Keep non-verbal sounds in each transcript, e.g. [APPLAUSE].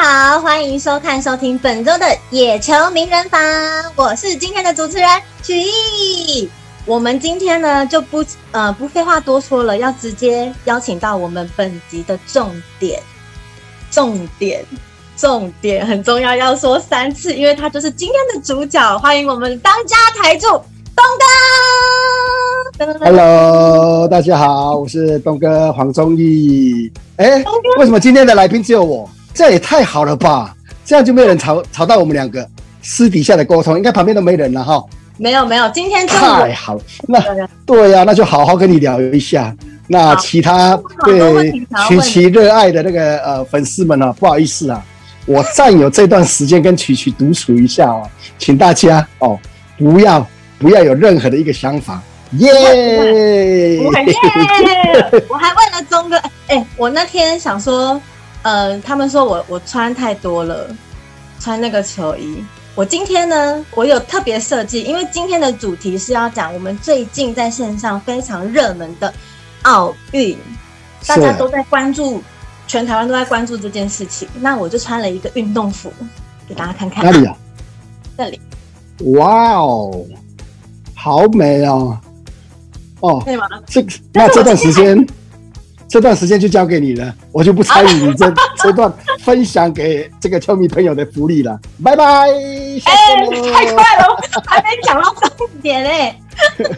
好，欢迎收看、收听本周的《野球名人房》，我是今天的主持人曲艺。我们今天呢就不呃不废话多说了，要直接邀请到我们本集的重点，重点，重点很重要，要说三次，因为他就是今天的主角。欢迎我们当家台柱东哥。Hello，大家好，我是东哥黄忠义。哎，为什么今天的来宾只有我？这也太好了吧！这样就没有人吵吵到我们两个私底下的沟通，应该旁边都没人了哈。没有没有，今天太好了。那对呀、啊，那就好好跟你聊一下。那其他对曲奇热爱的那个呃粉丝们呢、啊，不好意思啊，我占有这段时间跟曲奇独处一下哦，请大家哦不要不要有任何的一个想法。耶、耶！我还问了钟哥，哎、欸，我那天想说，呃，他们说我我穿太多了，穿那个球衣。我今天呢，我有特别设计，因为今天的主题是要讲我们最近在线上非常热门的奥运，大家都在关注，全台湾都在关注这件事情。那我就穿了一个运动服给大家看看。哪里啊？这里。哇哦，好美哦！哦，可以吗？这那这段时间。这段时间就交给你了，我就不参与你这这段分享给这个球迷朋友的福利了。拜拜！哎、欸，太快了，还没讲到重点呢、欸。[LAUGHS]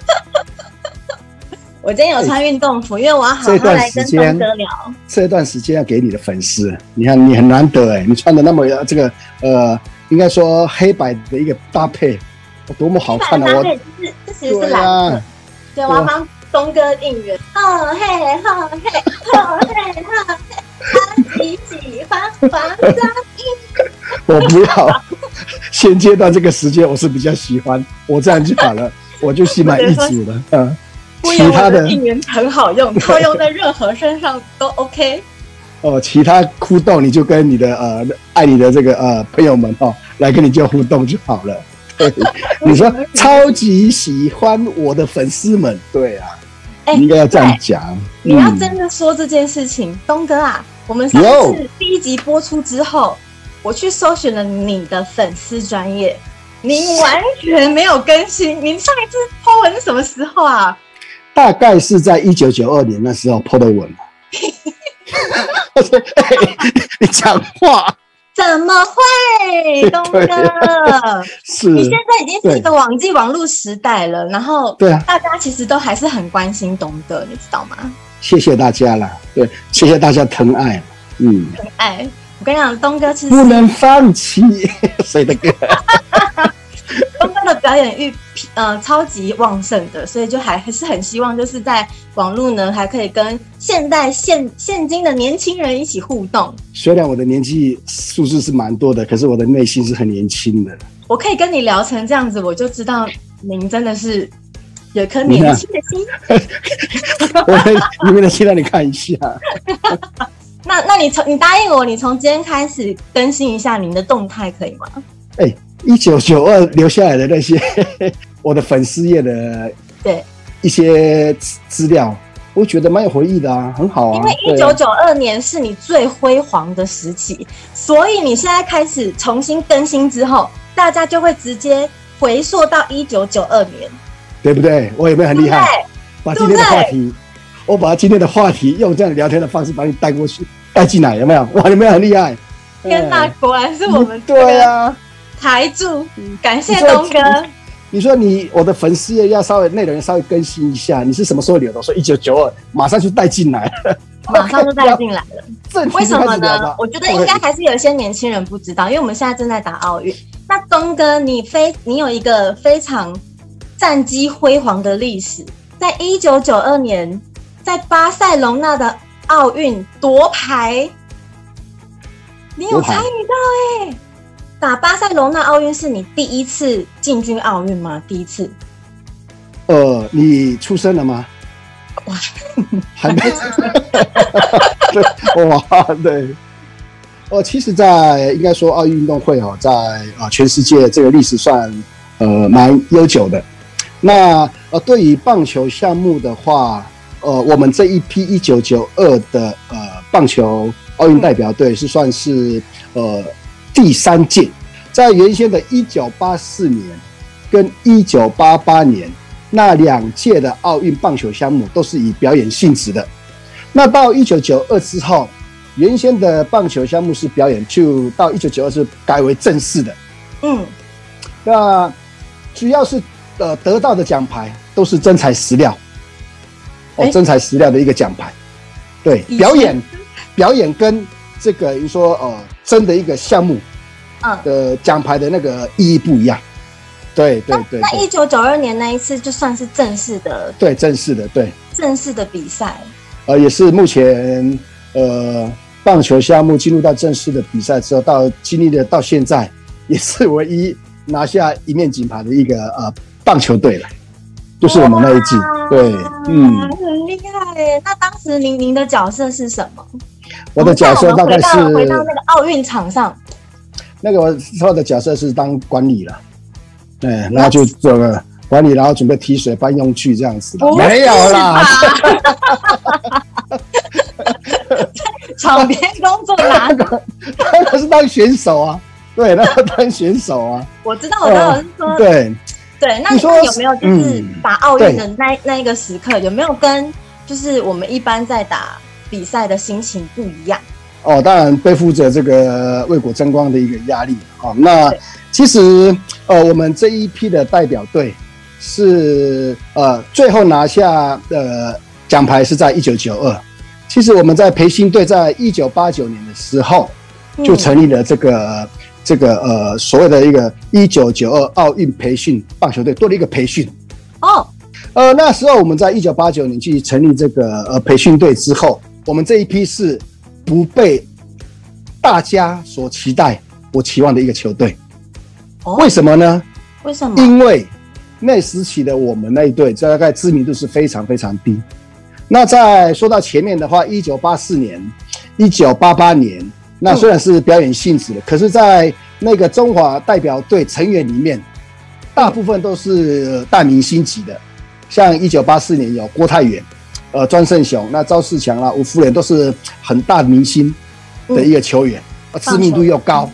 我今天有穿运动服，因为我要好好来跟东哥聊。这段时间要给你的粉丝，你看你很难得哎，你穿的那么这个呃，应该说黑白的一个搭配，多么好看啊！我这是这其实是蓝色，对，我要帮。东哥应援，吼嘿吼嘿吼嘿吼嘿，他喜喜欢黄宗义。我不要，现阶段这个时间我是比较喜欢，我这样就好了，我就心满意足了。嗯，其他的应援很好用，套用在任何身上都 OK。哦，其他互动你就跟你的呃爱你的这个呃朋友们哦来跟你做互动就好了。你说超级喜欢我的粉丝们，对啊。应该要这样讲。你要真的说这件事情，嗯、东哥啊，我们上次第一集播出之后，我去搜寻了你的粉丝专业，你完全没有更新。你上一次 po 文是什么时候啊？大概是在一九九二年那时候 po 的文。你讲话。怎么会，东哥？[LAUGHS] 是，你现在已经是一个网际网络时代了，然后对啊，大家其实都还是很关心东哥，你知道吗？谢谢大家啦，对，谢谢大家疼爱，嗯，疼爱。我跟你讲，东哥其实不能放弃，[LAUGHS] 谁的歌？[LAUGHS] 东哥的表演欲，呃，超级旺盛的，所以就还还是很希望，就是在网络呢，还可以跟现代现现今的年轻人一起互动。虽然我的年纪数字是蛮多的，可是我的内心是很年轻的。我可以跟你聊成这样子，我就知道您真的是有颗年轻的心。[LAUGHS] 我里面的心让你看一下。[LAUGHS] 那那你从你答应我，你从今天开始更新一下您的动态，可以吗？哎、欸。一九九二留下来的那些 [LAUGHS] 我的粉丝页的对一些资料，我觉得蛮有回忆的啊，很好啊。因为一九九二年是你最辉煌的时期，所以你现在开始重新更新之后，大家就会直接回溯到一九九二年，对不对？我有没有很厉害？把今天的话题，我把今天的话题用这样聊天的方式把你带过去，带进来，有没有？哇，有没有很厉害？天哪，果然是我们、这个、对啊。台柱，感谢东哥。你说你我的粉丝页要稍微内容稍微更新一下，你是什么时候留的？我说一九九二，马上就带进来了，[LAUGHS] 马上就带进来了。为什么呢？我觉得应该还是有一些年轻人不知道，因为我们现在正在打奥运。那东哥，你非你有一个非常战绩辉煌的历史，在一九九二年在巴塞隆纳的奥运夺牌，你有参与到哎、欸。打巴塞罗那奥运是你第一次进军奥运吗？第一次？呃，你出生了吗？哇，还没。对，[LAUGHS] 哇，对。呃，其实，在应该说奥运运动会哦，在啊全世界这个历史算呃蛮悠久的。那呃，对于棒球项目的话，呃，我们这一批一九九二的呃棒球奥运代表队是算是呃第三届，在原先的一九八四年跟一九八八年那两届的奥运棒球项目都是以表演性质的。那到一九九二之后，原先的棒球项目是表演，就到一九九二是改为正式的。嗯，那主要是呃得到的奖牌都是真材实料，哦，真材实料的一个奖牌。对，表演表演跟这个，你说呃真的一个项目，嗯的奖牌的那个意义不一样。对对对。那一九九二年那一次就算是正式的。对，正式的，对。正式的比赛。呃，也是目前呃棒球项目进入到正式的比赛之后，到经历的到现在，也是唯一拿下一面金牌的一个呃棒球队了，就是我们那一季。对，嗯，很厉害耶。那当时您您的角色是什么？我的角色大概是回到那个奥运场上。那个我说的角色是当管理了，对，然后就这个。管理，然后准备提水搬用具这样子的，没有啦。[LAUGHS] 场边工作哪 [LAUGHS] 个？他是当选手啊，对，那个当选手啊。[LAUGHS] 我知道，我知道，是说，对对。那你说有没有就是打奥运的那那一个时刻，有没有跟就是我们一般在打比赛的心情不一样？哦，当然背负着这个为国争光的一个压力啊。那其实呃，我们这一批的代表队。是呃，最后拿下的奖牌是在一九九二。其实我们在培训队在一九八九年的时候就成立了这个、嗯、这个呃所谓的一个一九九二奥运培训棒球队，多了一个培训。哦，呃，那时候我们在一九八九年去成立这个呃培训队之后，我们这一批是不被大家所期待、我期望的一个球队。哦，为什么呢？为什么？因为那时期的我们那一队，大概知名度是非常非常低。那在说到前面的话，一九八四年、一九八八年，那虽然是表演性质的，可是，在那个中华代表队成员里面，大部分都是大明星级的。像一九八四年有郭泰源、呃庄胜雄、那赵世强啦、吴福连都是很大明星的一个球员，知名度又高。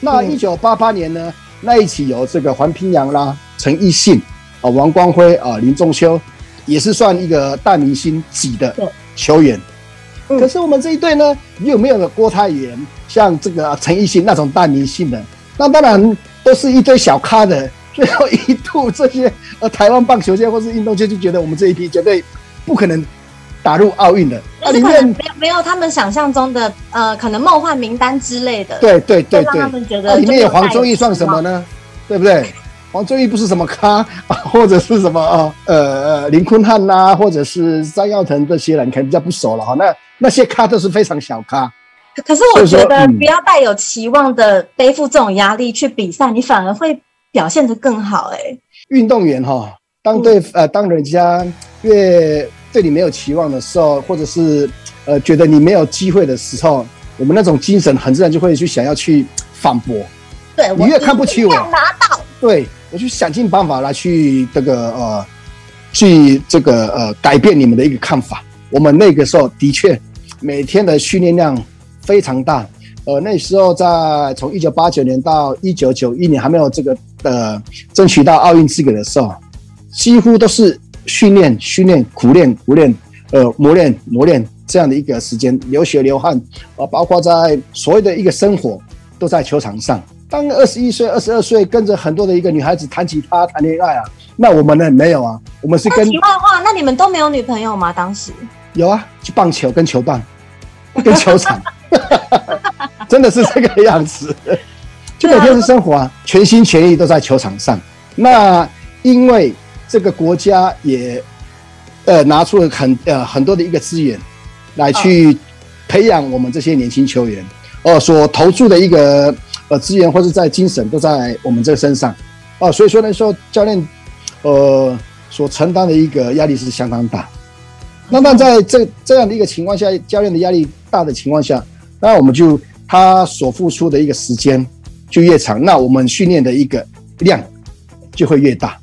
那一九八八年呢，那一起有这个黄平洋啦。陈奕迅啊，王光辉啊，林仲秋也是算一个大明星级的球员。可是我们这一队呢，又没有郭泰源，像这个陈奕迅那种大明星的，那当然都是一堆小咖的。最后一度，这些呃台湾棒球界或是运动界就觉得我们这一批绝对不可能打入奥运的。那里面没有没有他们想象中的呃，可能梦幻名单之类的。对对对对，他们觉得里面有黄宗义算什么呢？对不对？[LAUGHS] 黄宗义不是什么咖，[LAUGHS] 或者是什么啊？呃呃，林坤汉呐、啊，或者是张耀腾这些人，可能比较不熟了哈。那那些咖都是非常小咖。可是我觉得，不要带有期望的背负这种压力去比赛，你反而会表现得更好、欸。哎，运动员哈，当对呃，当人家越对你没有期望的时候，或者是呃觉得你没有机会的时候，我们那种精神很自然就会去想要去反驳。对，你越看不起我，拿到对。我就想尽办法来去这个呃，去这个呃改变你们的一个看法。我们那个时候的确每天的训练量非常大。呃，那时候在从一九八九年到一九九一年还没有这个呃争取到奥运资格的时候，几乎都是训练训练苦练苦练呃磨练磨练这样的一个时间，流血流汗啊，包括在所谓的一个生活都在球场上。当二十一岁、二十二岁，跟着很多的一个女孩子弹吉他、谈恋爱啊，那我们呢？没有啊，我们是跟。题外话，那你们都没有女朋友吗？当时有啊，去棒球跟球棒，跟球场，[LAUGHS] 真的是这个样子，就每天的生活啊，全心全意都在球场上。那因为这个国家也呃拿出了很呃很多的一个资源来去培养我们这些年轻球员，呃，所投注的一个。呃，资源或者在精神都在我们这个身上，啊，所以说呢，说教练，呃，所承担的一个压力是相当大。那那在这这样的一个情况下，教练的压力大的情况下，那我们就他所付出的一个时间就越长，那我们训练的一个量就会越大。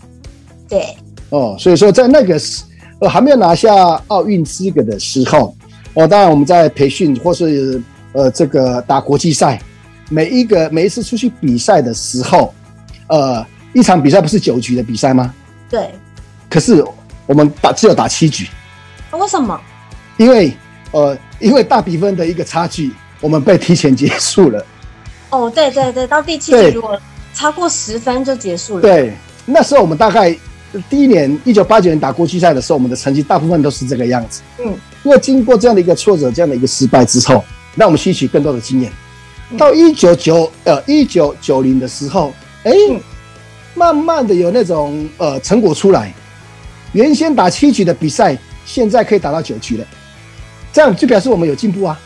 对，哦，所以说在那个时呃还没有拿下奥运资格的时候，哦，当然我们在培训或是。呃这个打国际赛，每一个每一次出去比赛的时候，呃，一场比赛不是九局的比赛吗？对。可是我们打只有打七局。为什么？因为呃，因为大比分的一个差距，我们被提前结束了。哦，对对对，到第七局如果超过十分就结束了。对，那时候我们大概第一年一九八九年打国际赛的时候，我们的成绩大部分都是这个样子。嗯，因为经过这样的一个挫折，这样的一个失败之后，让我们吸取更多的经验。嗯、到一九九呃一九九零的时候，哎、嗯，慢慢的有那种呃成果出来。原先打七局的比赛，现在可以打到九局了，这样就表示我们有进步啊。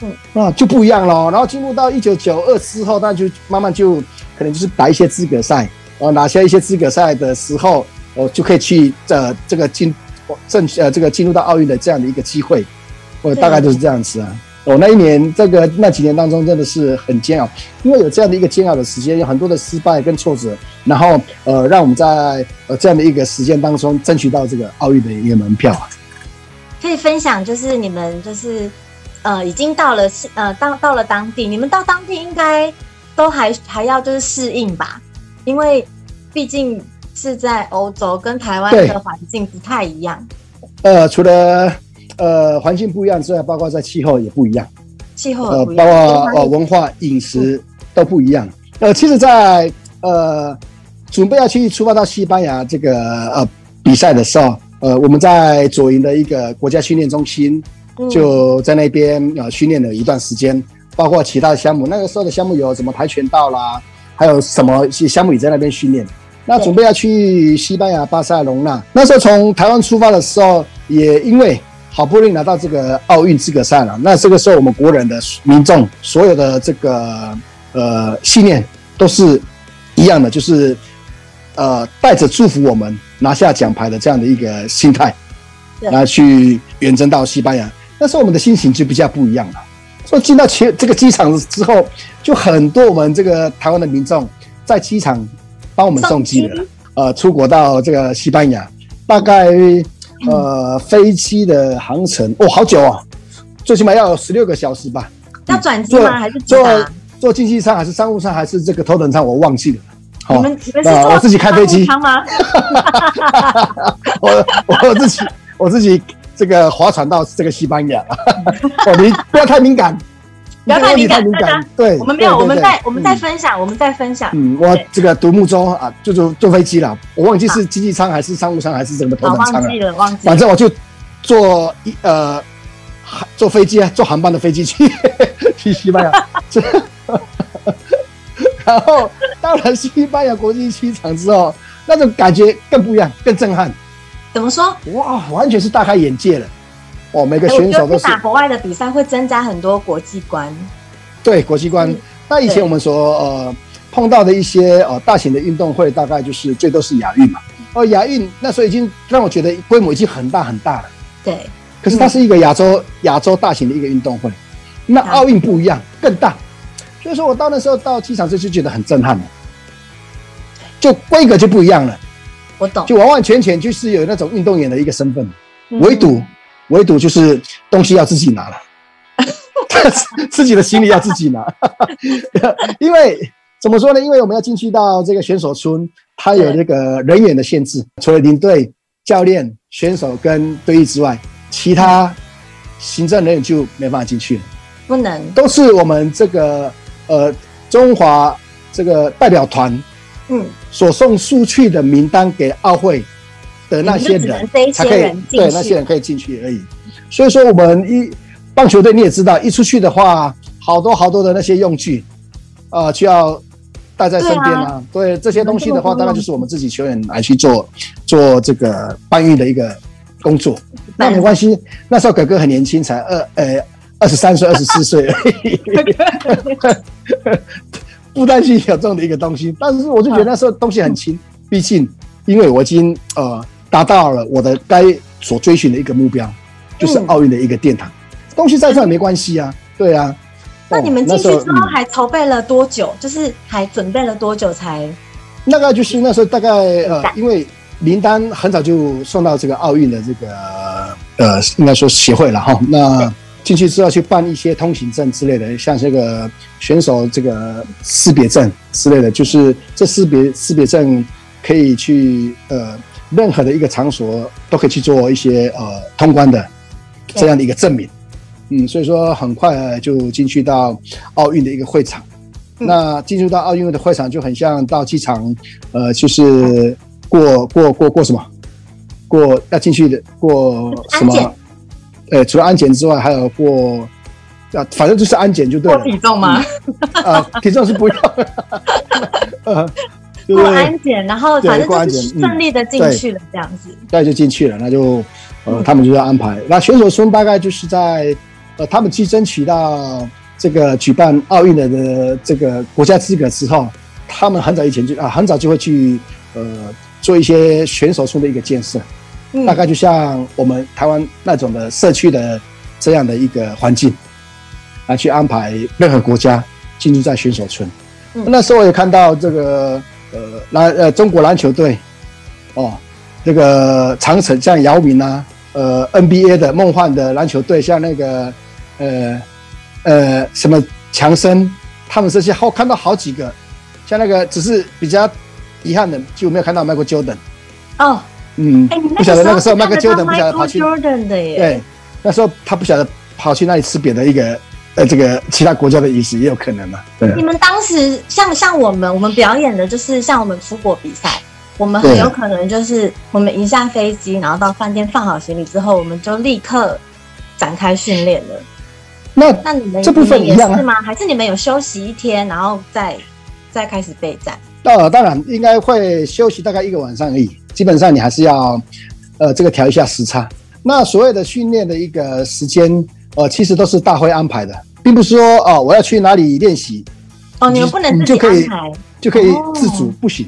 嗯啊，就不一样了。然后进入到一九九二之后，那就慢慢就可能就是打一些资格赛，呃，拿下一些资格赛的时候，我就可以去呃这个进正呃这个进入到奥运的这样的一个机会，我大概就是这样子啊。我那一年这个那几年当中真的是很煎熬，因为有这样的一个煎熬的时间，有很多的失败跟挫折，然后呃让我们在呃这样的一个时间当中争取到这个奥运的一个门票啊。可以分享，就是你们就是。呃，已经到了呃，到到了当地，你们到当地应该都还还要就是适应吧，因为毕竟是在欧洲，跟台湾的环境不太一样。呃，除了呃环境不一样之外，包括在气候也不一样，气候呃，包括呃文化饮食都不一样。嗯、呃，其实在，在呃准备要去出发到西班牙这个呃比赛的时候，呃，我们在左营的一个国家训练中心。就在那边呃训练了一段时间，包括其他的项目。那个时候的项目有什么跆拳道啦，还有什么些项目也在那边训练。那准备要去西班牙巴塞隆纳，那时候从台湾出发的时候，也因为好不容易拿到这个奥运资格赛了。那这个时候我们国人的民众所有的这个呃信念都是一样的，就是呃带着祝福我们拿下奖牌的这样的一个心态，然后去远征到西班牙。那时候我们的心情就比较不一样了。说进到前这个机场之后，就很多我们这个台湾的民众在机场帮我们送机的。呃，出国到这个西班牙，大概呃飞机的航程哦，好久啊，最起码要有十六个小时吧。要转机吗？还是坐坐经济舱还是商务舱还是这个头等舱？我忘记了。你们你们是坐我自己开飞机吗？[LAUGHS] 我我自己我自己。这个划船到这个西班牙，[LAUGHS] 哦，你不要太敏感，不要太敏感，敏感。对，我们没有，我们在我们在分享，我们在分享。嗯，我这个独木舟啊，就坐坐飞机了，我忘记是经济舱还是商务舱还是什么头等舱了，忘记了，忘记了。反正我就坐一呃，坐飞机啊，坐航班的飞机去 [LAUGHS] 去西班牙，[LAUGHS] 然后到了西班牙国际机场之后，那种感觉更不一样，更震撼。怎么说？哇，完全是大开眼界了！哦，每个选手都是打国外的比赛，会增加很多国际观。对，国际观。嗯、那以前我们说，呃，碰到的一些呃大型的运动会，大概就是最多是亚运嘛。哦，亚运那时候已经让我觉得规模已经很大很大了。对。可是它是一个亚洲亚、嗯、洲大型的一个运动会，那奥运不一样，更大。所以说我到那时候到机场就就觉得很震撼了，就规格就不一样了。我懂，就完完全全就是有那种运动员的一个身份，唯独唯独就是东西要自己拿了，[LAUGHS] 自己的行李要自己拿，[LAUGHS] 因为怎么说呢？因为我们要进去到这个选手村，它有这个人员的限制，除了领队、教练、选手跟队医之外，其他行政人员就没办法进去了，不能，都是我们这个呃中华这个代表团。嗯，所送出去的名单给奥会的那些人才可以，对那些人可以进去而已。所以说，我们一棒球队你也知道，一出去的话，好多好多的那些用具啊，就要带在身边啊。对这些东西的话，当然就是我们自己球员来去做做这个搬运的一个工作。那没关系，那时候哥哥很年轻，才二呃二十三岁、二十四岁而已。[LAUGHS] 不担心有这样的一个东西，但是我就觉得那时候东西很轻，毕竟因为我已经呃达到了我的该所追寻的一个目标，就是奥运的一个殿堂。东西在这也没关系啊，对啊。那你们进去之后还筹备了多久？就是还准备了多久才？那个就是那时候大概呃，因为名单很早就送到这个奥运的这个呃，应该说协会了哈。那进去之后去办一些通行证之类的，像这个选手这个识别证之类的，就是这识别识别证可以去呃任何的一个场所都可以去做一些呃通关的这样的一个证明。嗯，所以说很快就进去到奥运的一个会场。嗯、那进入到奥运的会场就很像到机场，呃，就是过过过过什么？过要进去的过什么？呃，除了安检之外，还有过啊，反正就是安检就对了。过体重吗？啊，体重是不要。[LAUGHS] 呃，过安检，然后反正就是顺利的进去了，这样子。对，就进去了，那就呃，他们就要安排。那选手村大概就是在呃，他们去争取到这个举办奥运的的这个国家资格之后，他们很早以前就啊，很早就会去呃做一些选手村的一个建设。大概就像我们台湾那种的社区的这样的一个环境，来去安排任何国家进入在选手村。那时候我也看到这个呃篮呃中国篮球队哦，这个长城像姚明啊，呃 NBA 的梦幻的篮球队像那个呃呃什么强森，他们这些好看到好几个，像那个只是比较遗憾的就没有看到 Michael Jordan 哦。嗯，不晓得那个时候，迈克乔丹不晓得跑去，的耶对，那时候他不晓得跑去那里吃别的一个呃，这个其他国家的饮食也有可能嘛。对，你们当时像像我们，我们表演的就是像我们出国比赛，我们很有可能就是我们一下飞机，然后到饭店放好行李之后，我们就立刻展开训练了。那那你们这部分也是吗？还是你们有休息一天，然后再再开始备战？呃，当然应该会休息大概一个晚上而已。基本上你还是要，呃，这个调一下时差。那所谓的训练的一个时间，呃，其实都是大会安排的，并不是说哦，我要去哪里练习。哦，你们不能自己安排，就可以自主，不行。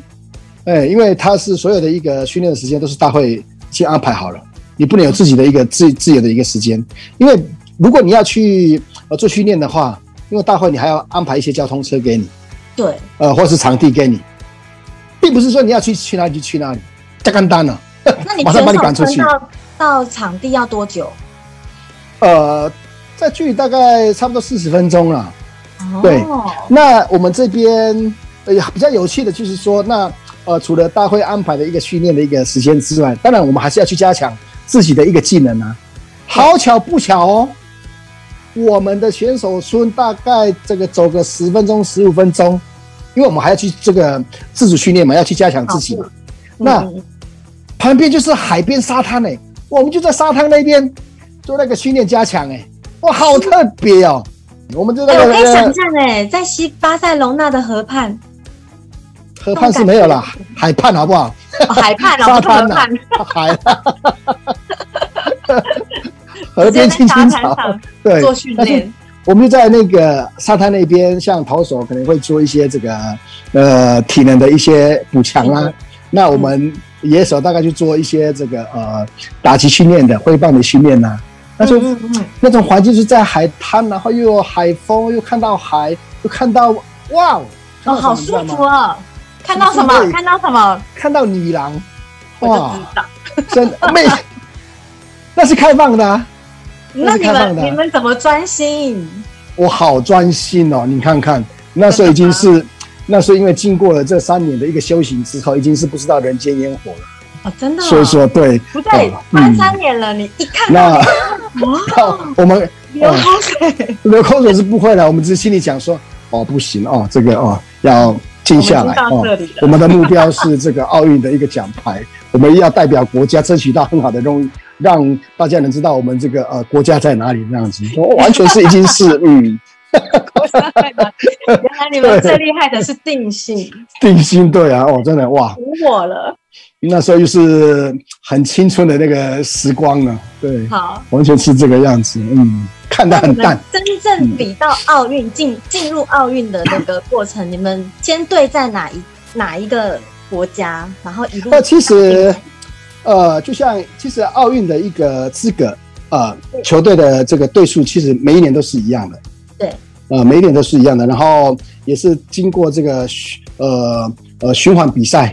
哎，因为它是所有的一个训练的时间都是大会先安排好了，你不能有自己的一个自自由的一个时间。因为如果你要去呃做训练的话，因为大会你还要安排一些交通车给你，对，呃，或是场地给你，并不是说你要去去哪里就去哪里。太干单了，那你马上把你赶出去。到到场地要多久？呃，在距离大概差不多四十分钟了。哦。对，那我们这边呃比较有趣的就是说，那呃除了大会安排的一个训练的一个时间之外，当然我们还是要去加强自己的一个技能啊。好巧不巧哦，我们的选手村大概这个走个十分钟、十五分钟，因为我们还要去这个自主训练嘛，要去加强自己嘛。那旁边就是海边沙滩哎，我们就在沙滩那边做那个训练加强哎，哇，好特别哦！我们就在那个，我可以想象哎，在西巴塞隆纳的河畔，河畔是没有啦，海畔好不好？海畔，沙滩呢？海，[LAUGHS] 河边青青草，[LAUGHS] 对，做训练。我们就在那个沙滩那边，像投手可能会做一些这个呃体能的一些补强啊。那我们野手大概去做一些这个呃打击训练的挥棒的训练呐，那就那种环境是在海滩，然后又有海风，又看到海，又看到哇哦，好舒服啊！看到什么？看到什么？看到女郎，哇，真没，[LAUGHS] 那是开放的啊。那你们你们怎么专心？我好专心哦，你看看，那时候已经是。那时候因为经过了这三年的一个修行之后，已经是不知道人间烟火了啊！真的，所以说对，不对，翻三年了，你一看那 [LAUGHS] 哇，我们流口水，流口水是不会的，我们只是心里讲说，哦，不行哦，这个哦要静下来哦。我们的目标是这个奥运的一个奖牌，[LAUGHS] 我们要代表国家争取到很好的荣誉，让大家能知道我们这个呃国家在哪里那样子，完全是已经是嗯。原来你们最厉害的是定性，定性对啊，哦，真的哇，服我了。那时候又是很青春的那个时光呢，对，好，完全是这个样子，嗯，看得很淡。真正比到奥运进进入奥运的那个过程，[LAUGHS] 你们先对在哪一哪一个国家，然后一路。那其实，呃，就像其实奥运的一个资格，呃，球队的这个队数，其实每一年都是一样的。对，呃，每一年都是一样的，然后也是经过这个呃呃循环比赛，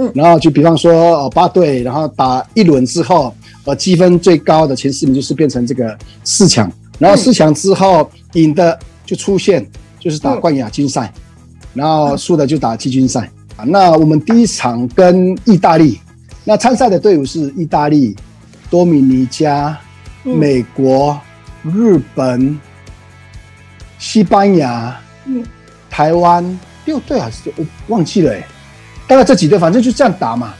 嗯，然后就比方说呃八队，然后打一轮之后，呃积分最高的前四名就是变成这个四强，然后四强之后赢的就出现，就是打冠亚军赛，然后输的就打季军赛。啊。那我们第一场跟意大利，那参赛的队伍是意大利、多米尼加、美国、日本、西班牙、台湾六队还是我忘记了哎，大概这几队，反正就这样打嘛。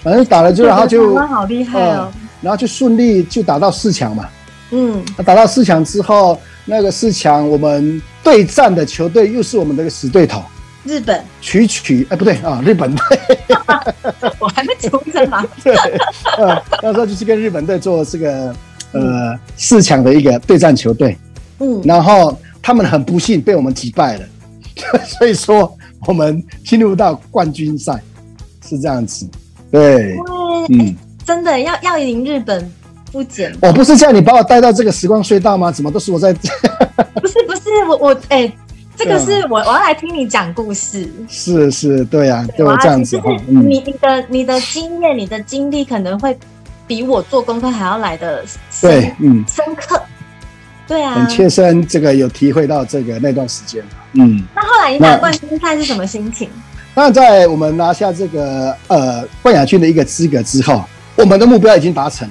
反正打了之后，然后就好厉害哦，然后就顺利就打到四强嘛。嗯，打到四强之后，那个四强我们对战的球队又是我们的死对头，日本。曲曲哎，不对啊，日本队。[LAUGHS] 我还没出生嘛。[LAUGHS] 对，呃，那时候就是跟日本队做这个呃四强的一个对战球队。嗯，然后他们很不幸被我们击败了，[LAUGHS] 所以说我们进入到冠军赛是这样子。对，嗯，真的要要赢日本。不简单，我不是叫你把我带到这个时光隧道吗？怎么都是我在？不是不是，我我哎、欸，这个是我我要来听你讲故事。是是，对呀、啊，对我这样子。就是你你的你的经验、你的经历可能会比我做功课还要来的对，嗯，深刻。对啊，很切身，这个有体会到这个那段时间。嗯，那后来你拿冠军赛是什么心情？那在我们拿下这个呃冠亚军的一个资格之后，我们的目标已经达成。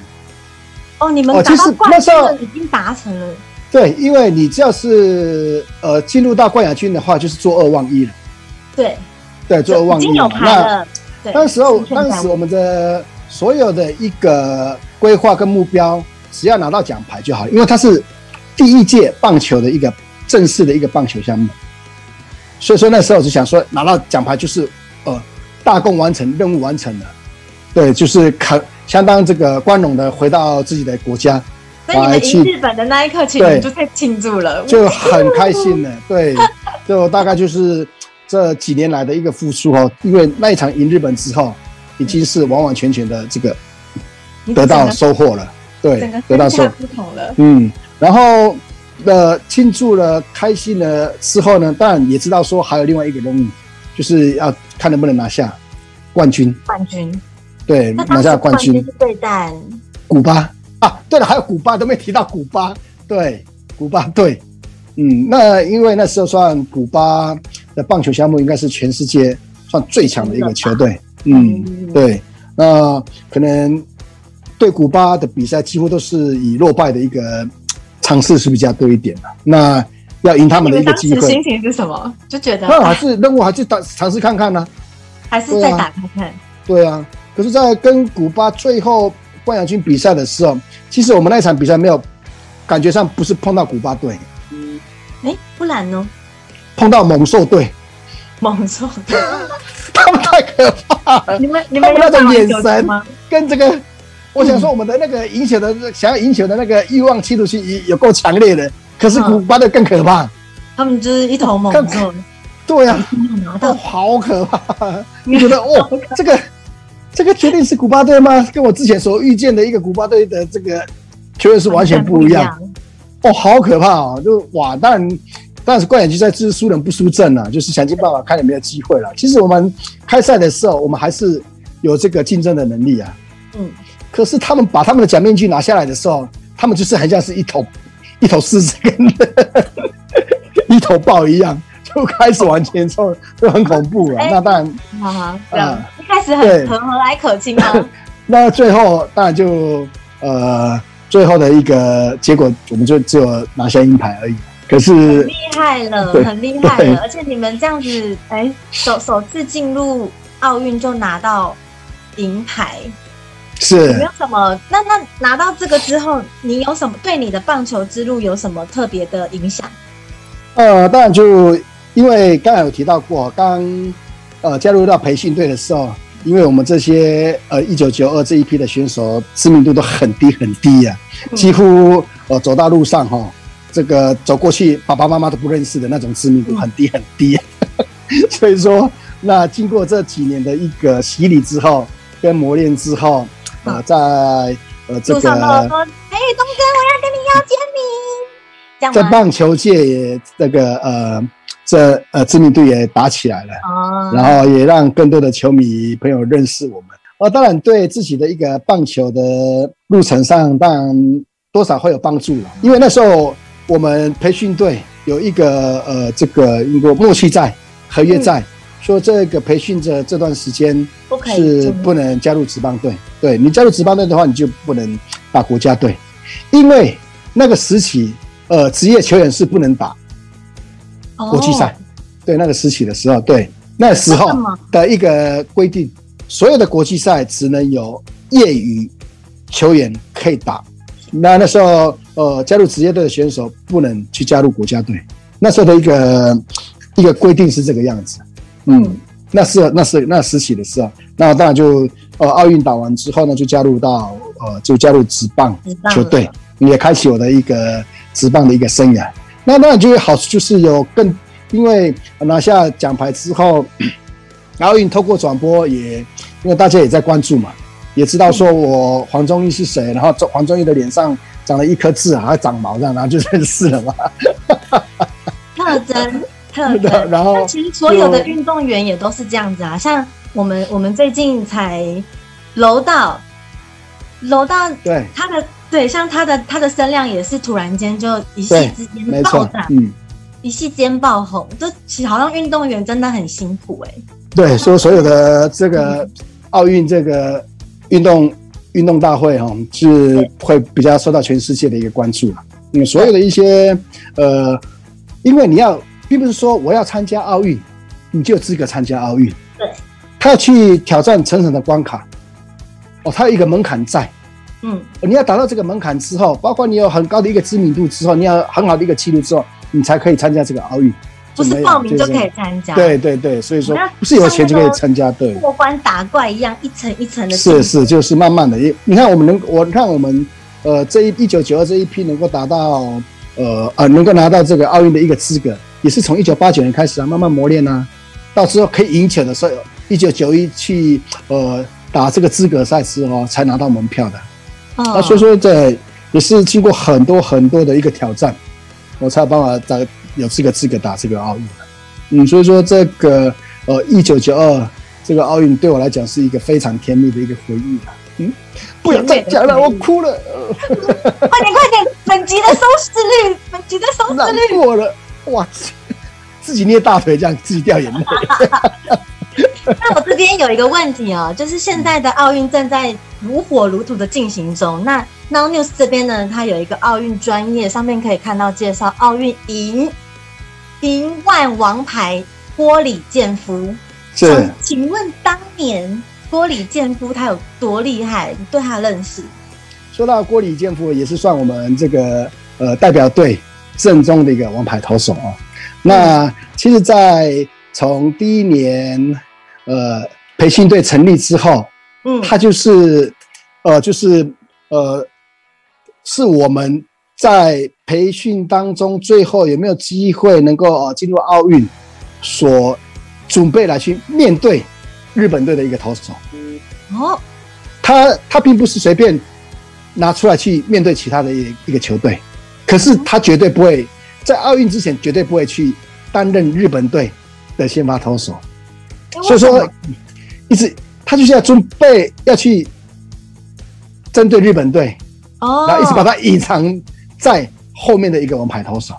哦，你们哦，其实那时候已经达成了。对，因为你只要是呃进入到冠亚军的话，就是做二望一了。对，对，做二望一。已经有牌了。那当时候，当时我们的所有的一个规划跟目标，只要拿到奖牌就好，因为它是第一届棒球的一个正式的一个棒球项目。所以说那时候我就想说，拿到奖牌就是呃大功完成，任务完成了。对，就是可。相当这个光荣的回到自己的国家，所以你们赢日本的那一刻起，你就在庆祝了，就很开心了。对，就大概就是这几年来的一个付出哦。因为那一场赢日本之后，已经是完完全全的这个得到收获了。对，得到收获不同了。嗯，然后的庆祝了、开心了之后呢，当然也知道说还有另外一个任务，就是要看能不能拿下冠军。冠军。对，拿下冠军。对战古巴啊，对了，还有古巴都没提到古巴。对，古巴对，嗯，那因为那时候算古巴的棒球项目应该是全世界算最强的一个球队。嗯，对，那可能对古巴的比赛几乎都是以落败的一个尝试是比较多一点的。那要赢他们的一个机会，心情是什么？就觉得那还是任务，还是打尝试看看呢？还是再打看看？对啊。可是，在跟古巴最后冠亚军比赛的时候，其实我们那场比赛没有感觉上不是碰到古巴队，嗯，哎，不然呢？碰到猛兽队，猛兽队，[LAUGHS] 他们太可怕了！你们你们那种眼神跟这个，我想说，我们的那个赢球的、嗯、想要赢球的那个欲望、企图心也有够强烈的。可是古巴的更可怕，他们就是一头猛兽。对呀、啊，哦，好可怕！你觉得哦，这个。这个决定是古巴队吗？跟我之前所遇见的一个古巴队的这个球员是完全不一样。哦，好可怕哦！就哇，当然，当然是冠亚军赛是输人不输阵啊，就是想尽办法看有没有机会了。其实我们开赛的时候，我们还是有这个竞争的能力啊。嗯。可是他们把他们的假面具拿下来的时候，他们就是很像是一头一头狮子跟 [LAUGHS] 一头豹一样。就开始往前冲，就很恐怖了。欸、那当然，哈哈，这样一开始很和蔼来可亲啊。[LAUGHS] 那最后当然就呃，最后的一个结果，我们就只有拿下银牌而已。可是厉害了，很厉害了，而且你们这样子，哎、欸，首首次进入奥运就拿到银牌，是有没有什么？那那拿到这个之后，你有什么对你的棒球之路有什么特别的影响？呃，当然就。因为刚才有提到过，刚呃加入到培训队的时候，因为我们这些呃一九九二这一批的选手知名度都很低很低呀、啊，几乎呃走到路上哈，这个走过去爸爸妈妈都不认识的那种知名度很低很低、啊，[LAUGHS] 所以说那经过这几年的一个洗礼之后跟磨练之后，呃在呃这个，路上都说，哎，东哥，我要跟你要签名，在棒球界也那个呃。这呃知名度也打起来了，哦，然后也让更多的球迷朋友认识我们。哦，当然对自己的一个棒球的路程上，当然多少会有帮助了。因为那时候我们培训队有一个呃这个一个默契在合约在，嗯、说这个培训者这段时间是不能加入职棒队。对，你加入职棒队的话，你就不能打国家队，因为那个时期呃职业球员是不能打国际赛。哦、对，那个时期的时候，对那时候的一个规定，所有的国际赛只能有业余球员可以打。那那时候呃加入职业队的选手不能去加入国家队。那时候的一个一个规定是这个样子。嗯，那是那是那时期的事啊，那当然就。呃，奥运打完之后呢，就加入到呃，就加入职棒球队，也开启我的一个职棒的一个生涯。那那就有好处，就是有更因为拿下奖牌之后，[CLEARS THROAT] 奥运透过转播也，因为大家也在关注嘛，也知道说我黄宗义是谁，然后黄宗义的脸上长了一颗痣，还长毛这样，然后就认识了嘛。[LAUGHS] 特征特 [LAUGHS] 征，然后其实所有的运动员也都是这样子啊，像。我们我们最近才楼道楼道，对。他的对，像他的他的声量也是突然间就一夕之间爆炸，嗯，一夕间爆红，就其实好像运动员真的很辛苦哎、欸。对，说所有的这个奥运这个运动运动大会哈，是会比较受到全世界的一个关注，因为所有的一些呃，因为你要并不是说我要参加奥运，你就有资格参加奥运。对。他要去挑战层层的关卡，哦，他有一个门槛在，嗯，你要达到这个门槛之后，包括你有很高的一个知名度之后，你要很好的一个记录之后，你才可以参加这个奥运。不是报名就可以参加。对对对，所以说不是有钱就可以参加，对。过关打怪一样，一层一层的。是是，就是慢慢的，你看我们能，我看我们，呃，这一一九九二这一批能够达到，呃呃，能够拿到这个奥运的一个资格，也是从一九八九年开始啊，慢慢磨练啊，到之后可以赢球的时候。一九九一去呃打这个资格赛之后才拿到门票的，啊、哦，所以说这也是经过很多很多的一个挑战，我才有办法打有这个资格打这个奥运的。嗯，所以说这个呃一九九二这个奥运对我来讲是一个非常甜蜜的一个回忆了。嗯，不要再讲了，我哭了。快 [LAUGHS] 点快点，[LAUGHS] 本集的收视率，本集的收视率过了，哇，自己捏大腿这样自己掉眼泪。[LAUGHS] 那我这边有一个问题哦，就是现在的奥运正在如火如荼的进行中。那 Now News 这边呢，它有一个奥运专业，上面可以看到介绍奥运银银万王牌郭李建夫。是，请问当年郭李建夫他有多厉害？你对他的认识？说到郭李建夫，也是算我们这个呃代表队阵中的一个王牌投手啊。那其实，在从第一年。呃，培训队成立之后，嗯，他就是，呃，就是，呃，是我们在培训当中最后有没有机会能够呃进入奥运，所准备来去面对日本队的一个投手。哦，他他并不是随便拿出来去面对其他的一一个球队，可是他绝对不会在奥运之前绝对不会去担任日本队的先发投手。所以说，一直他就是要准备要去针对日本队，哦，然后一直把他隐藏在后面的一个王牌投手。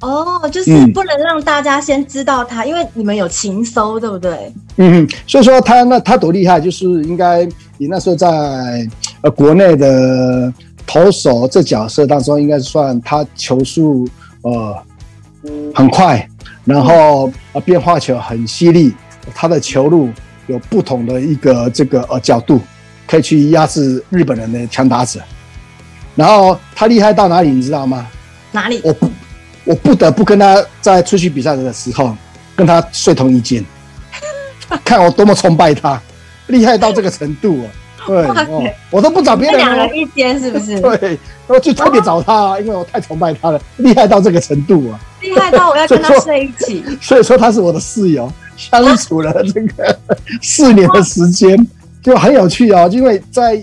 哦，就是不能让大家先知道他，嗯、因为你们有情搜，对不对？嗯，所以说他那他多厉害，就是应该你那时候在呃国内的投手这角色当中，应该算他球速呃很快，然后呃变化球很犀利。他的球路有不同的一个这个呃角度，可以去压制日本人的强打者。然后他厉害到哪里，你知道吗？哪里？我不，我不得不跟他在出去比赛的时候跟他睡同一间，看我多么崇拜他，厉害到这个程度啊！对，哦、我都不找别人，两人一间是不是？对，我就特别找他，啊，因为我太崇拜他了，厉害到这个程度啊！厉害到我要跟他睡一起，[LAUGHS] 所以，说他是我的室友。相处了这个四年的时间，就很有趣哦。因为在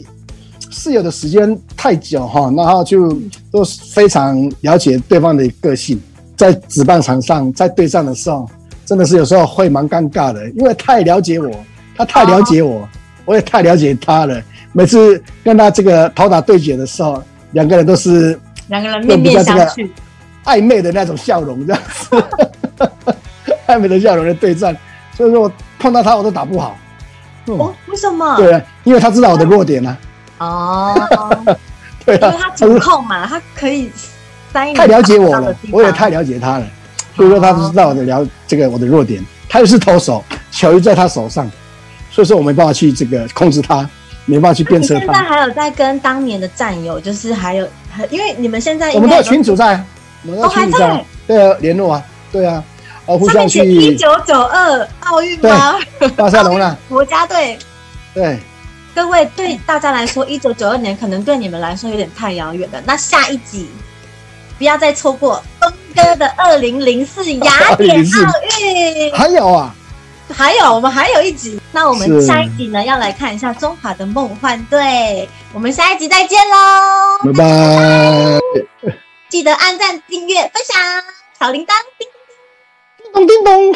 室友的时间太久哈，然后就都非常了解对方的个性。在纸棒场上，在对战的时候，真的是有时候会蛮尴尬的，因为太了解我，他太了解我，我也太了解他了。每次跟他这个投打对决的时候，两个人都是两个人面面相觑，暧昧的那种笑容，这样子，[LAUGHS] 暧昧的笑容的对战，所以说我碰到他我都打不好。哦，为什么？对，因为他知道我的弱点呢。哦，[LAUGHS] 对啊，因为他主控嘛，他可以塞。太了解我了，我也太了解他了，所以说他知道我的了这个我的弱点。他又是投手，球又在他手上，所以说我没办法去这个控制它，没办法去鞭策他。现在还有在跟当年的战友，就是还有，因为你们现在我们都有群主在，我们都群主在，对啊，联络啊，对啊，啊，互相去。一九九二奥运吗？巴塞隆纳国家队。对，各位对大家来说，一九九二年可能对你们来说有点太遥远了。那下一集不要再错过峰哥的二零零四雅典奥运。还有啊，还有我们还有一集。那我们下一集呢，要来看一下中华的梦幻队。我们下一集再见喽，拜拜！记得按赞、订阅、分享小铃铛，叮咚叮咚。